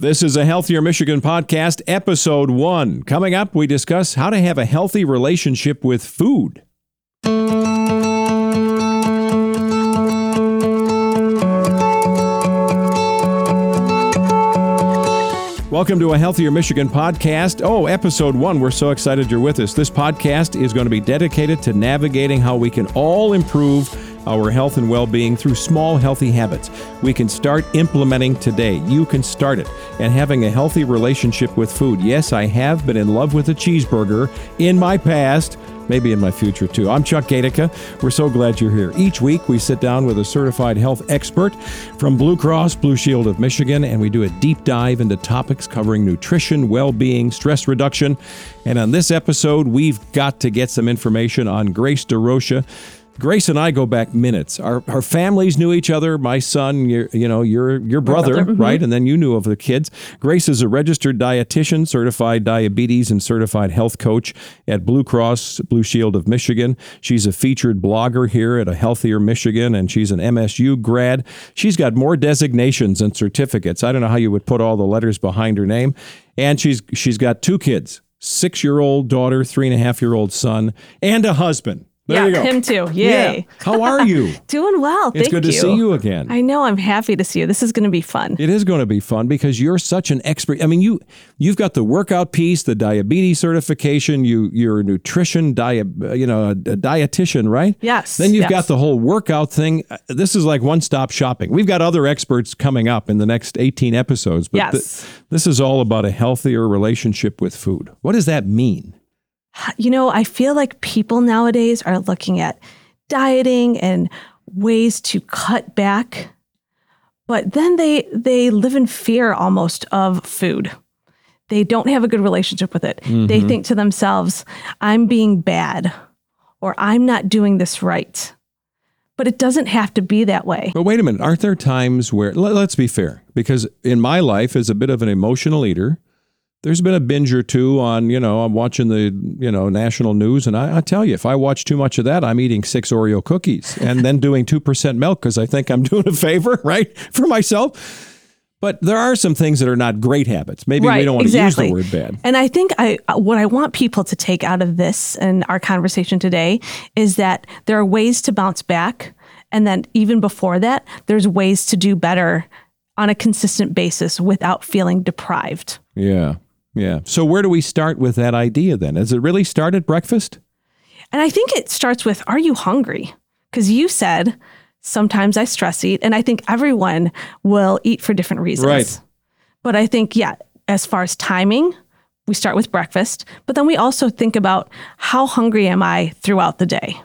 This is a Healthier Michigan podcast, episode one. Coming up, we discuss how to have a healthy relationship with food. Welcome to a Healthier Michigan podcast. Oh, episode one. We're so excited you're with us. This podcast is going to be dedicated to navigating how we can all improve our health and well being through small, healthy habits. We can start implementing today. You can start it. And having a healthy relationship with food. Yes, I have been in love with a cheeseburger in my past maybe in my future too. I'm Chuck Gaidica. We're so glad you're here. Each week, we sit down with a certified health expert from Blue Cross Blue Shield of Michigan, and we do a deep dive into topics covering nutrition, well being, stress reduction. And on this episode, we've got to get some information on Grace Derocha. Grace and I go back minutes. Our, our families knew each other. My son, your, you know, your your brother, brother. Mm-hmm. right? And then you knew of the kids. Grace is a registered dietitian, certified diabetes and certified health coach at Blue Cross Blue Shield of Michigan. She's a featured blogger here at a Healthier Michigan, and she's an MSU grad. She's got more designations and certificates. I don't know how you would put all the letters behind her name. And she's she's got two kids six year old daughter, three and a half year old son, and a husband. There yeah, him too. Yay. Yeah. How are you? Doing well. It's good you. to see you again. I know. I'm happy to see you. This is going to be fun. It is going to be fun because you're such an expert. I mean, you you've got the workout piece, the diabetes certification. You you're a nutrition diet, you know, a, a dietitian, right? Yes. Then you've yes. got the whole workout thing. Uh, this is like one stop shopping. We've got other experts coming up in the next 18 episodes, but yes. th- this is all about a healthier relationship with food. What does that mean? You know, I feel like people nowadays are looking at dieting and ways to cut back but then they they live in fear almost of food. They don't have a good relationship with it. Mm-hmm. they think to themselves i'm being bad or i'm not doing this right. But it doesn't have to be that way. But wait a minute. Aren't there times where let's be fair because in my life as a bit of an emotional eater there's been a binge or two on, you know, I'm watching the, you know, national news. And I, I, tell you, if I watch too much of that, I'm eating six Oreo cookies and then doing 2% milk because I think I'm doing a favor, right, for myself. But there are some things that are not great habits. Maybe right, we don't want exactly. to use the word bad. And I think I what I want people to take out of this and our conversation today is that there are ways to bounce back. And then even before that, there's ways to do better on a consistent basis without feeling deprived. Yeah. Yeah. So where do we start with that idea then? Does it really start at breakfast? And I think it starts with Are you hungry? Because you said sometimes I stress eat, and I think everyone will eat for different reasons. Right. But I think, yeah, as far as timing, we start with breakfast, but then we also think about how hungry am I throughout the day?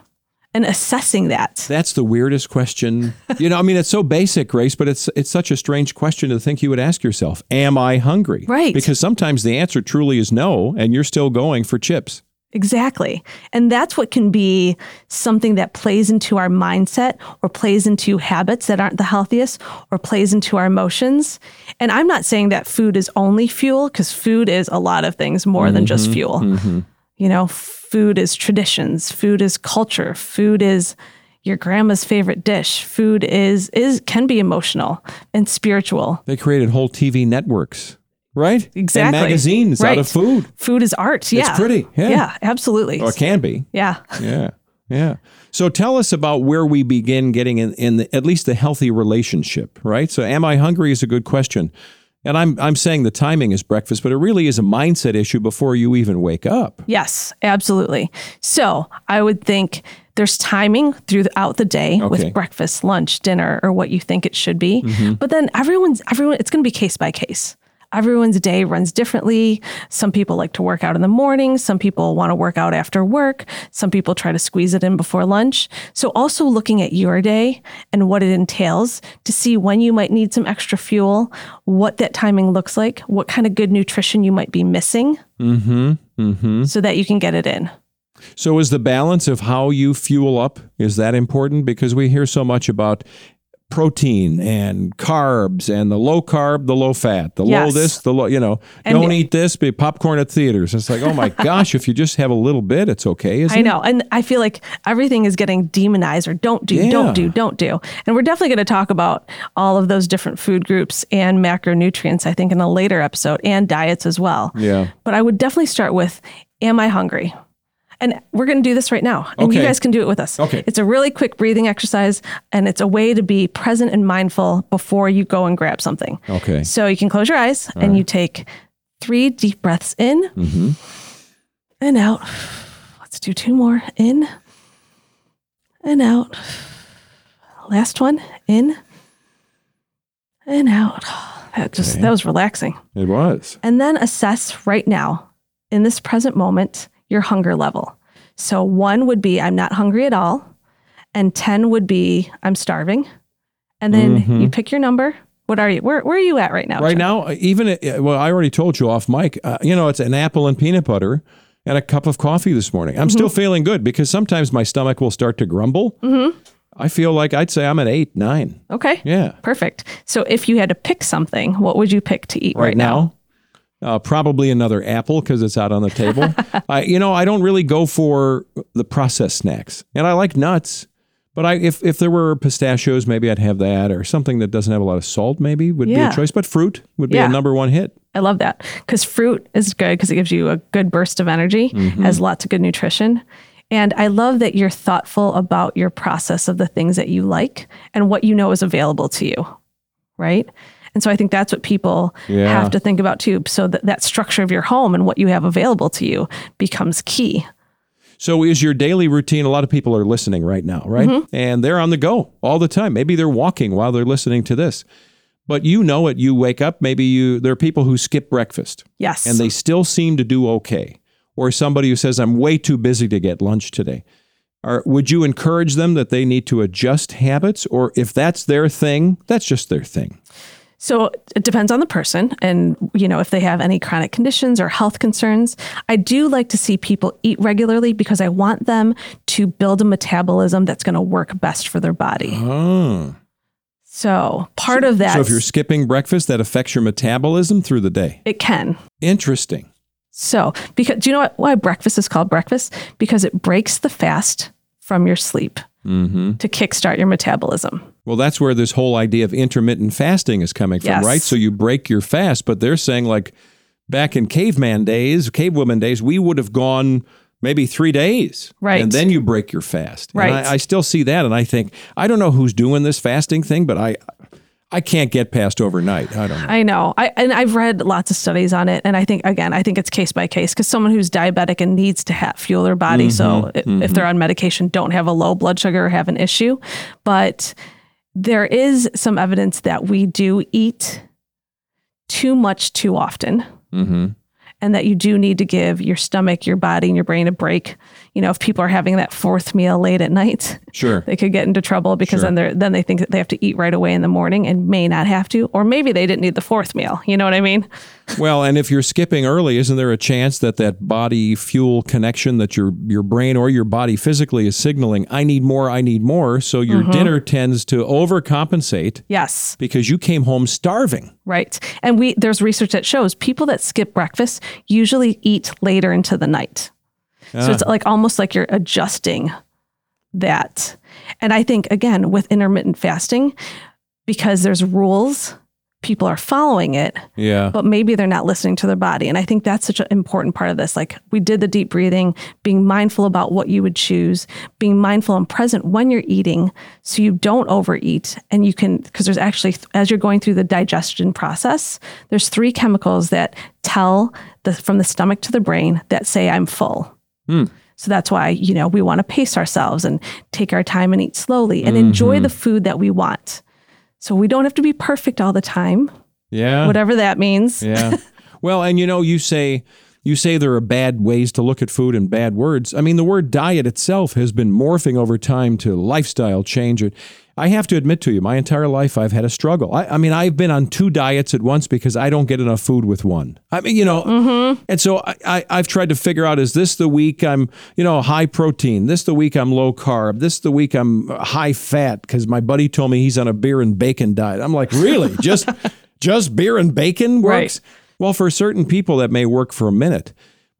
And assessing that. That's the weirdest question. you know, I mean, it's so basic, Grace, but it's it's such a strange question to think you would ask yourself. Am I hungry? Right. Because sometimes the answer truly is no, and you're still going for chips. Exactly. And that's what can be something that plays into our mindset or plays into habits that aren't the healthiest or plays into our emotions. And I'm not saying that food is only fuel because food is a lot of things more mm-hmm, than just mm-hmm. fuel. Mm-hmm. You know, food is traditions, food is culture, food is your grandma's favorite dish. Food is is can be emotional and spiritual. They created whole TV networks, right? Exactly. And magazines right. out of food. Food is art. Yeah. It's pretty. Yeah. Yeah, absolutely. Or it can be. Yeah. Yeah. Yeah. So tell us about where we begin getting in, in the, at least a healthy relationship, right? So am I hungry is a good question. And I'm I'm saying the timing is breakfast, but it really is a mindset issue before you even wake up. Yes, absolutely. So I would think there's timing throughout the day okay. with breakfast, lunch, dinner, or what you think it should be. Mm-hmm. But then everyone's everyone it's going to be case by case everyone's day runs differently. Some people like to work out in the morning. Some people want to work out after work. Some people try to squeeze it in before lunch. So also looking at your day and what it entails to see when you might need some extra fuel, what that timing looks like, what kind of good nutrition you might be missing. Mm-hmm. Mm-hmm. So that you can get it in. So is the balance of how you fuel up is that important because we hear so much about protein and carbs and the low carb, the low fat, the Yes. low this, the low, you know, And- don't eat this, be popcorn at theaters. It's like, oh my gosh, if you just have a little bit, it's okay. I it? know. And I feel like everything is getting demonized or don't do, Yeah. don't do, don't do. And we're definitely going to talk about all of those different food groups and macronutrients, I think, in a later episode and diets as well. Yeah. But I would definitely start with Am I hungry? And we're going to do this right now. And you guys can do it with us. Okay. It's a really quick breathing exercise and it's a way to be present and mindful before you go and grab something. Okay. So you can close your eyes and you take three deep breaths in Mm-hmm. and out. Let's do two more in and out. Last one in and out. That just that was relaxing. It was. And then assess right now in this present moment your hunger level. So one would be I'm not hungry at all, and 10 would be I'm starving. And then you pick your number. What are you? Where, where are you at right now? Mm-hmm. Right Jim? now, even uh, well, I already told you off mic. Uh, you know, it's an apple and peanut butter and a cup of coffee this morning. I'm still feeling good because sometimes my stomach will start to grumble. Mm-hmm. I feel like I'd say I'm at eight, nine. Okay. Yeah, Perfect. So if you had to pick something, what would you pick to eat right, right, now. Uh, probably another apple because it's out on the table. I, you know, I don't really go for the processed snacks, and I like nuts. But I, if if there were pistachios, maybe I'd have that, or something that doesn't have a lot of salt. Maybe would be a choice. But fruit would be Yeah. a number one hit. I love that because fruit is good because it gives you a good burst of energy, Mm-hmm. has lots of good nutrition. And I love that you're thoughtful about your process of the things that you like and what you know is available to you. Right. And so I think that's what people Yeah. have to think about too. So that that structure of your home and what you have available to you becomes key. So is your daily routine? A lot of people are listening right now, right? Mm-hmm. And they're on the go all the time. Maybe they're walking while they're listening to this. But you know it. You wake up. Maybe you. There are people who skip breakfast Yes. and they still seem to do okay. Or somebody who says, "I'm way too busy to get lunch today." Or would you encourage them that they need to adjust habits? Or if that's their thing, that's just their thing. So it depends on the person and you know if they have any chronic conditions or health concerns. I do like to see people eat regularly because I want them to build a metabolism that's going to work best for their body. Oh. So part of that So if you're skipping breakfast, that affects your metabolism through the day. it can. Interesting. So because do you know what, why breakfast is called breakfast? Because it breaks the fast from your sleep Mm-hmm. to kickstart your metabolism. Well, that's where this whole idea of intermittent fasting is coming from, Yes. right? So you break your fast, but they're saying like back in caveman days, cavewoman days, we would have gone maybe three days. Right. And then you break your fast. And Right. I, I still see that. And I think, I don't know who's doing this fasting thing, but I I can't get past overnight. I don't know. I know. I and I've read lots of studies on it, and I think again, I think it's case by case because someone who's diabetic and needs to have, fuel their body, so i- if they're on medication, don't have a low blood sugar or have an issue, but there is some evidence that we do eat too much too often. mm-hmm. And that you do need to give your stomach, your body, and your brain a break. You know, if people are having that fourth meal late at night, Sure. they could get into trouble because Sure. then they're then they think that they have to eat right away in the morning and may not have to, or maybe they didn't need the fourth meal. You know what I mean? Well, and if you're skipping early, isn't there a chance that that body fuel connection that your your brain or your body physically is signaling, I need more, I need more, so your Mm-hmm. dinner tends to overcompensate Yes, because you came home starving. right. And we there's research that shows people that skip breakfast usually eat later into the night. So it's ah. like almost like you're adjusting that. And I think again with intermittent fasting, because there's rules, people are following it, Yeah. but maybe they're not listening to their body. And I think that's such an important part of this. Like we did the deep breathing, being mindful about what you would choose, being mindful and present when you're eating so you don't overeat. And you can, because there's actually, as you're going through the digestion process, there's three chemicals that tell the, from the stomach to the brain that say, I'm full. Hmm. So that's why, you know, we want to pace ourselves and take our time and eat slowly and enjoy mm-hmm. the food that we want. So we don't have to be perfect all the time, Yeah. whatever that means. Yeah. well, and you know, you say You say there are bad ways to look at food and bad words. I mean, the word diet itself has been morphing over time to lifestyle change. I have to admit to you, my entire life I've had a struggle. I, I, mean, I've been on two diets at once because I don't get enough food with one. I mean, you know, mm-hmm. and so I, I, have tried to figure out: is this the week I'm, you know, high protein? This the week I'm low carb? This the week I'm high fat? Because my buddy told me he's on a beer and bacon diet. I'm like, really? just, just beer and bacon works? Right. Well, for certain people, that may work for a minute,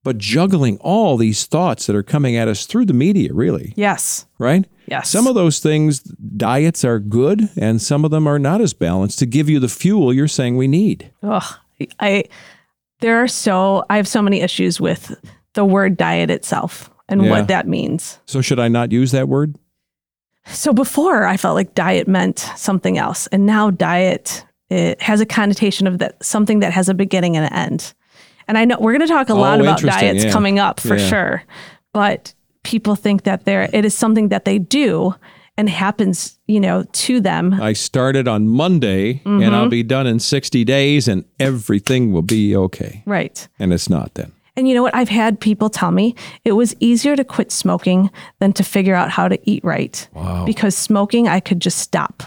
but juggling all these thoughts that are coming at us through the media, really. Yes. Right? Yes. Some of those things, diets are good, and some of them are not as balanced to give you the fuel you're saying we need. Oh, I, there are so, I have so many issues with the word diet itself and yeah. what that means. So, should I not use that word? So, before I felt like diet meant something else, and now diet it has a connotation of that something that has a beginning and an end. And I know we're going to talk a lot oh, about diets yeah. coming up for yeah. sure, but people think that there it is something that they do and happens, you know, to them. I started on Monday mm-hmm. and I'll mm-hmm. be done in 60 days and everything will be okay. Right. And it's not then. And you know what? I've had people tell me it was easier to quit smoking than to figure out how to eat right. Wow. Because smoking, I could just stop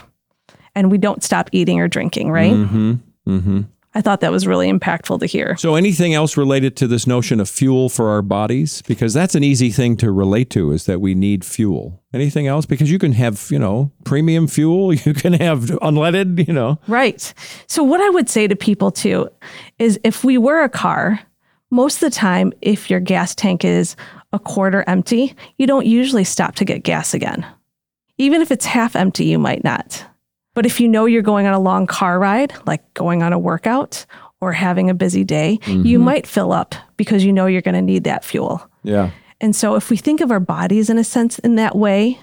and we don't stop eating or drinking, right? Mm-hmm. Mm-hmm. I thought that was really impactful to hear. So, anything else related to this notion of fuel for our bodies? Because that's an easy thing to relate to is that we need fuel. Anything else? Because you can have, you know, premium fuel, you can have unleaded, you know. Right. So, what I would say to people too is if we were a car, most of the time, if your gas tank is a quarter empty, you don't usually stop to get gas again. Even if it's half empty, you might not. But if you know you're going on a long car ride, like going on a workout or having a busy day, mm-hmm. you might fill up because you know you're going to need that fuel. Yeah. And so if we think of our bodies in a sense in that way,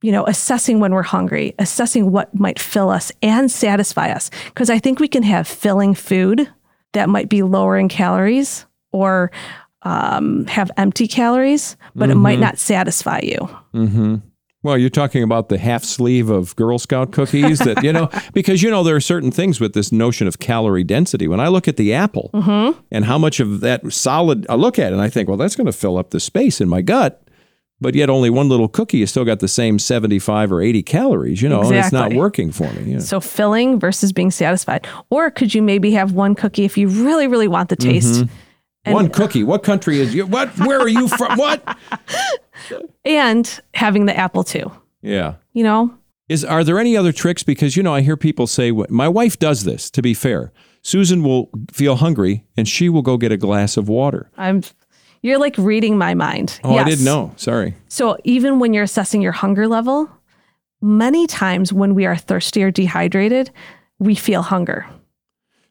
you know, assessing when we're hungry, assessing what might fill us and satisfy us. Because I think we can have filling food that might be lower in calories or um, have empty calories, but mm-hmm. it might mm-hmm. not satisfy you. Mm-hmm. Well, you're talking about the half sleeve of Girl Scout cookies that, you know, because, you know, there are certain things with this notion of calorie density. When I look at the apple mm-hmm. and how much of that solid I look at it and I think, well, that's going to fill up the space in my gut. But yet, only one little cookie has still got the same 75 or 80 calories, you know, exactly. and it's not working for me. Know? So, filling versus being satisfied. Or could you maybe have one cookie if you really, really want the taste? Mm-hmm and, One cookie. What country is you? What? Where are you from? What? and having the apple too. Yeah. You know. Is are there any other tricks? Because you know, I hear people say, "My wife does this." To be fair, Susan will feel hungry and she will go get a glass of water. I'm. You're like reading my mind. Oh, yes. I didn't know. Sorry. So even when you're assessing your hunger level, many times when we are thirsty or dehydrated, we feel hunger.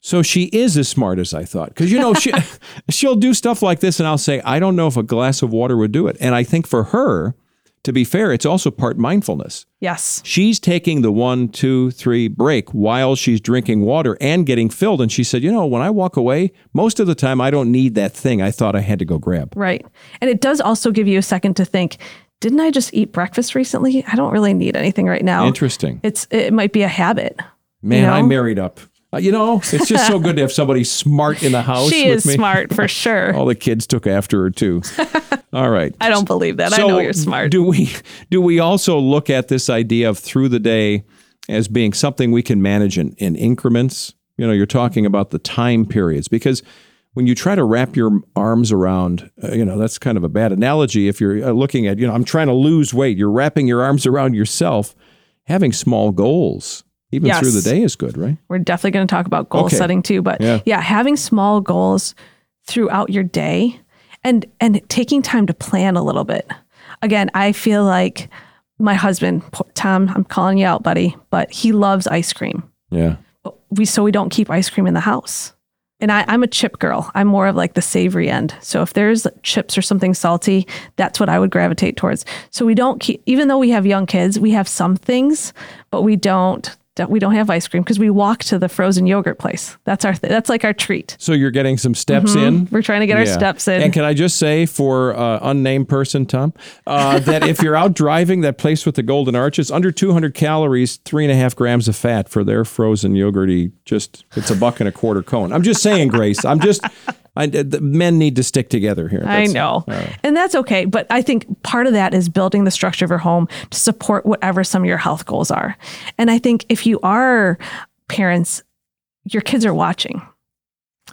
So she is as smart as I thought. Because, you know, she, she'll do stuff like this, and I'll say, I don't know if a glass of water would do it. And I think for her, to be fair, it's also part mindfulness. Yes. She's taking the one, two, three break while she's drinking water and getting filled. And she said, You know, when I walk away, most of the time I don't need that thing I thought I had to go grab. Right. And it does also give you a second to think, didn't I just eat breakfast recently? I don't really need anything right now. Interesting. It's it might be a habit. Man, you know? I married up. Uh, you know, it's just so good to have somebody smart in the house. She is me. smart for sure. All the kids took after her too. All right. I don't believe that. So I know you're smart. Do we do we also look at this idea of through the day as being something we can manage in, in increments? You know, you're talking about the time periods because when you try to wrap your arms around, uh, you know, that's kind of a bad analogy. If you're uh, looking at, you know, I'm trying to lose weight, you're wrapping your arms around yourself. Having small goals even yes. through the day is good, right? We're definitely going to talk about goal okay. setting too, but yeah. yeah, having small goals throughout your day and and taking time to plan a little bit. Again, I feel like my husband, Tom, I'm calling you out, buddy, but he loves ice cream. Yeah. We so we don't keep ice cream in the house. And I, I'm a chip girl. I'm more of like the savory end. So if there's chips or something salty, that's what I would gravitate towards. So we don't keep, even though we have young kids, we have some things, but we don't we don't have ice cream because we walk to the frozen yogurt place. That's our th- that's like our treat. So you're getting some steps mm-hmm. in. We're trying to get yeah. our steps in. And can I just say for uh, unnamed person Tom uh, that if you're out driving, that place with the golden arches under 200 calories, three and a half grams of fat for their frozen yogurty. Just it's a buck and a quarter cone. I'm just saying, Grace. I'm just I, the men need to stick together here. That's, I know. Right. And that's okay. But I think part of that is building the structure of your home to support whatever some of your health goals are. And I think if you are parents, your kids are watching.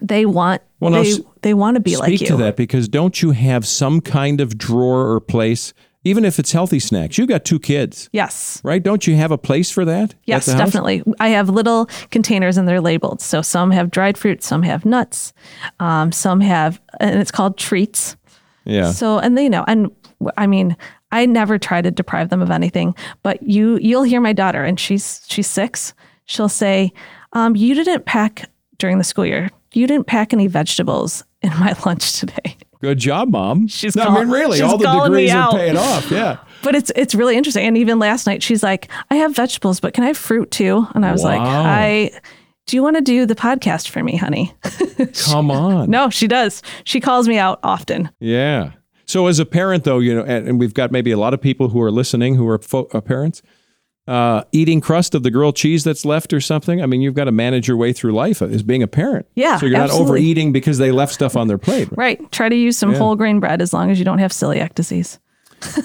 They want well, they, they want to be like you. Speak to that because don't you have some kind of drawer or place even if it's healthy snacks. You've got two kids. Yes. Right? Don't you have a place for that? Yes, definitely. I have little containers and they're labeled. So some have dried fruit, some have nuts, um, some have, and it's called treats. Yeah. So, and they you know, and I mean, I never try to deprive them of anything, but you, you'll hear my daughter and she's, she's six. She'll say, um, you didn't pack during the school year. You didn't pack any vegetables in my lunch today. Good job, mom. She's no, call- I mean, really, all the degrees are paying off. Yeah. But it's it's really interesting. And even last night, she's like, "I have vegetables, but can I have fruit too?" And I was wow. like, "I." Do you want to do the podcast for me, honey? Come on. no, she does. She calls me out often. Yeah. So as a parent, though, you know, and, and we've got maybe a lot of people who are listening who are fo- uh, parents uh, eating crust of the grilled cheese that's left or something. I mean, you've got to manage your way through life as being a parent. Yeah. So you're absolutely. not overeating because they left stuff on their plate. Right. right. Try to use some yeah. whole grain bread as long as you don't have celiac disease.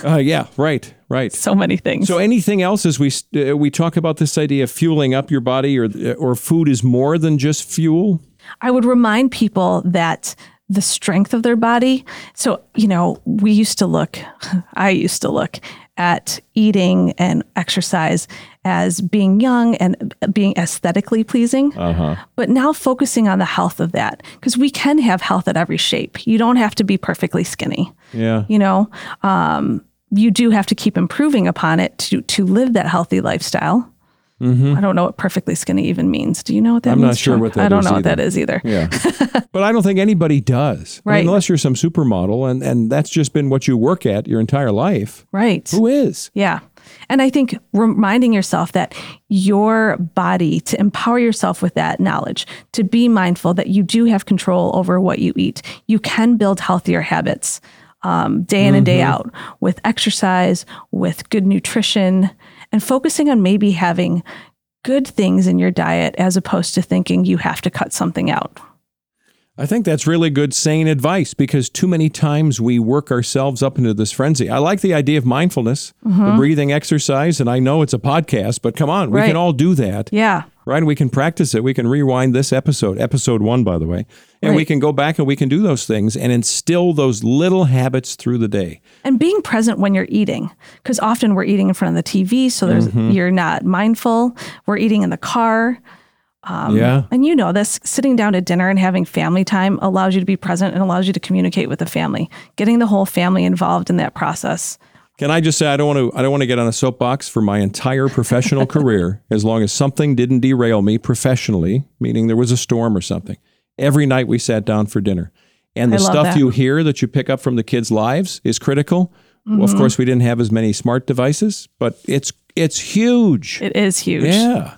uh, yeah. Right. Right. So many things. So anything else as we uh, we talk about this idea of fueling up your body or or food is more than just fuel. I would remind people that the strength of their body. So, you know, we used to look, I used to look at eating and exercise as being young and being aesthetically pleasing, uh-huh. but now focusing on the health of that because we can have health at every shape. You don't have to be perfectly skinny. Yeah, you know, um, you do have to keep improving upon it to to live that healthy lifestyle. Mm-hmm. I don't know what perfectly skinny even means. Do you know what that I'm means? I'm not sure what that is. I don't know either. what that is either. Yeah. but I don't think anybody does. Right. I mean, unless you're some supermodel and, and that's just been what you work at your entire life. Right. Who is? Yeah. And I think reminding yourself that your body, to empower yourself with that knowledge, to be mindful that you do have control over what you eat, you can build healthier habits um, day in mm-hmm. and day mm-hmm. out with exercise, with good nutrition, and focusing on maybe having good things in your diet as opposed to thinking you have to cut something out. I think that's really good, sane advice because too many times we work ourselves up into this frenzy. I like the idea of mindfulness, mm-hmm. the breathing exercise, and I know it's a podcast, but come on, we right. can all do that. Yeah right? We can practice it. We can rewind this episode, episode one, by the way, and right. we can go back and we can do those things and instill those little habits through the day. And being present when you're eating, because often we're eating in front of the TV, so there's mm-hmm. you're not mindful. We're eating in the car. Um, yeah. And you know this sitting down to dinner and having family time allows you to be present and allows you to communicate with the family. Getting the whole family involved in that process can I just say I don't want to I don't want to get on a soapbox for my entire professional career as long as something didn't derail me professionally, meaning there was a storm or something. Every night we sat down for dinner. And the stuff that. you hear that you pick up from the kids' lives is critical. Mm-hmm. Well, of mm-hmm. course we didn't have as many smart devices, but it's it's huge. It is huge. Yeah.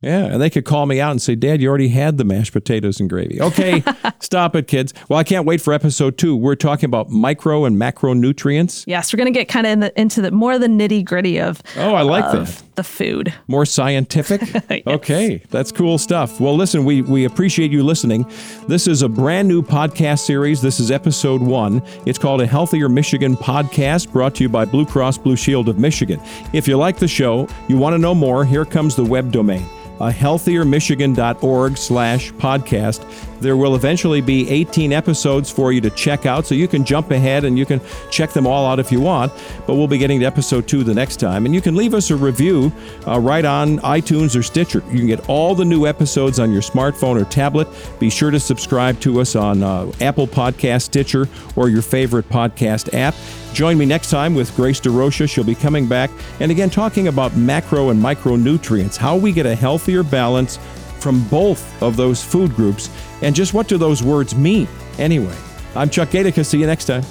Yeah, and they could call me out and say, "Dad, you already had the mashed potatoes and gravy." Okay, stop it, kids. Well, I can't wait for episode two. We're talking about micro and macronutrients. Yes, we're going to get kind of in into the more the nitty gritty of. Oh, I like that. The food. More scientific. yes. Okay, that's cool stuff. Well, listen, we we appreciate you listening. This is a brand new podcast series. This is episode one. It's called a Healthier Michigan podcast, brought to you by Blue Cross Blue Shield of Michigan. If you like the show, you want to know more. Here comes the web domain a healthiermichigan.org slash podcast. There will eventually be 18 episodes for you to check out, so you can jump ahead and you can check them all out if you want. But we'll be getting to episode two the next time. And you can leave us a review uh, right on iTunes or Stitcher. You can get all the new episodes on your smartphone or tablet. Be sure to subscribe to us on uh, Apple Podcast, Stitcher, or your favorite podcast app. Join me next time with Grace Derocha. She'll be coming back and again talking about macro and micronutrients, how we get a healthier balance from both of those food groups, and just what do those words mean anyway. I'm Chuck Gaidica. See you next time.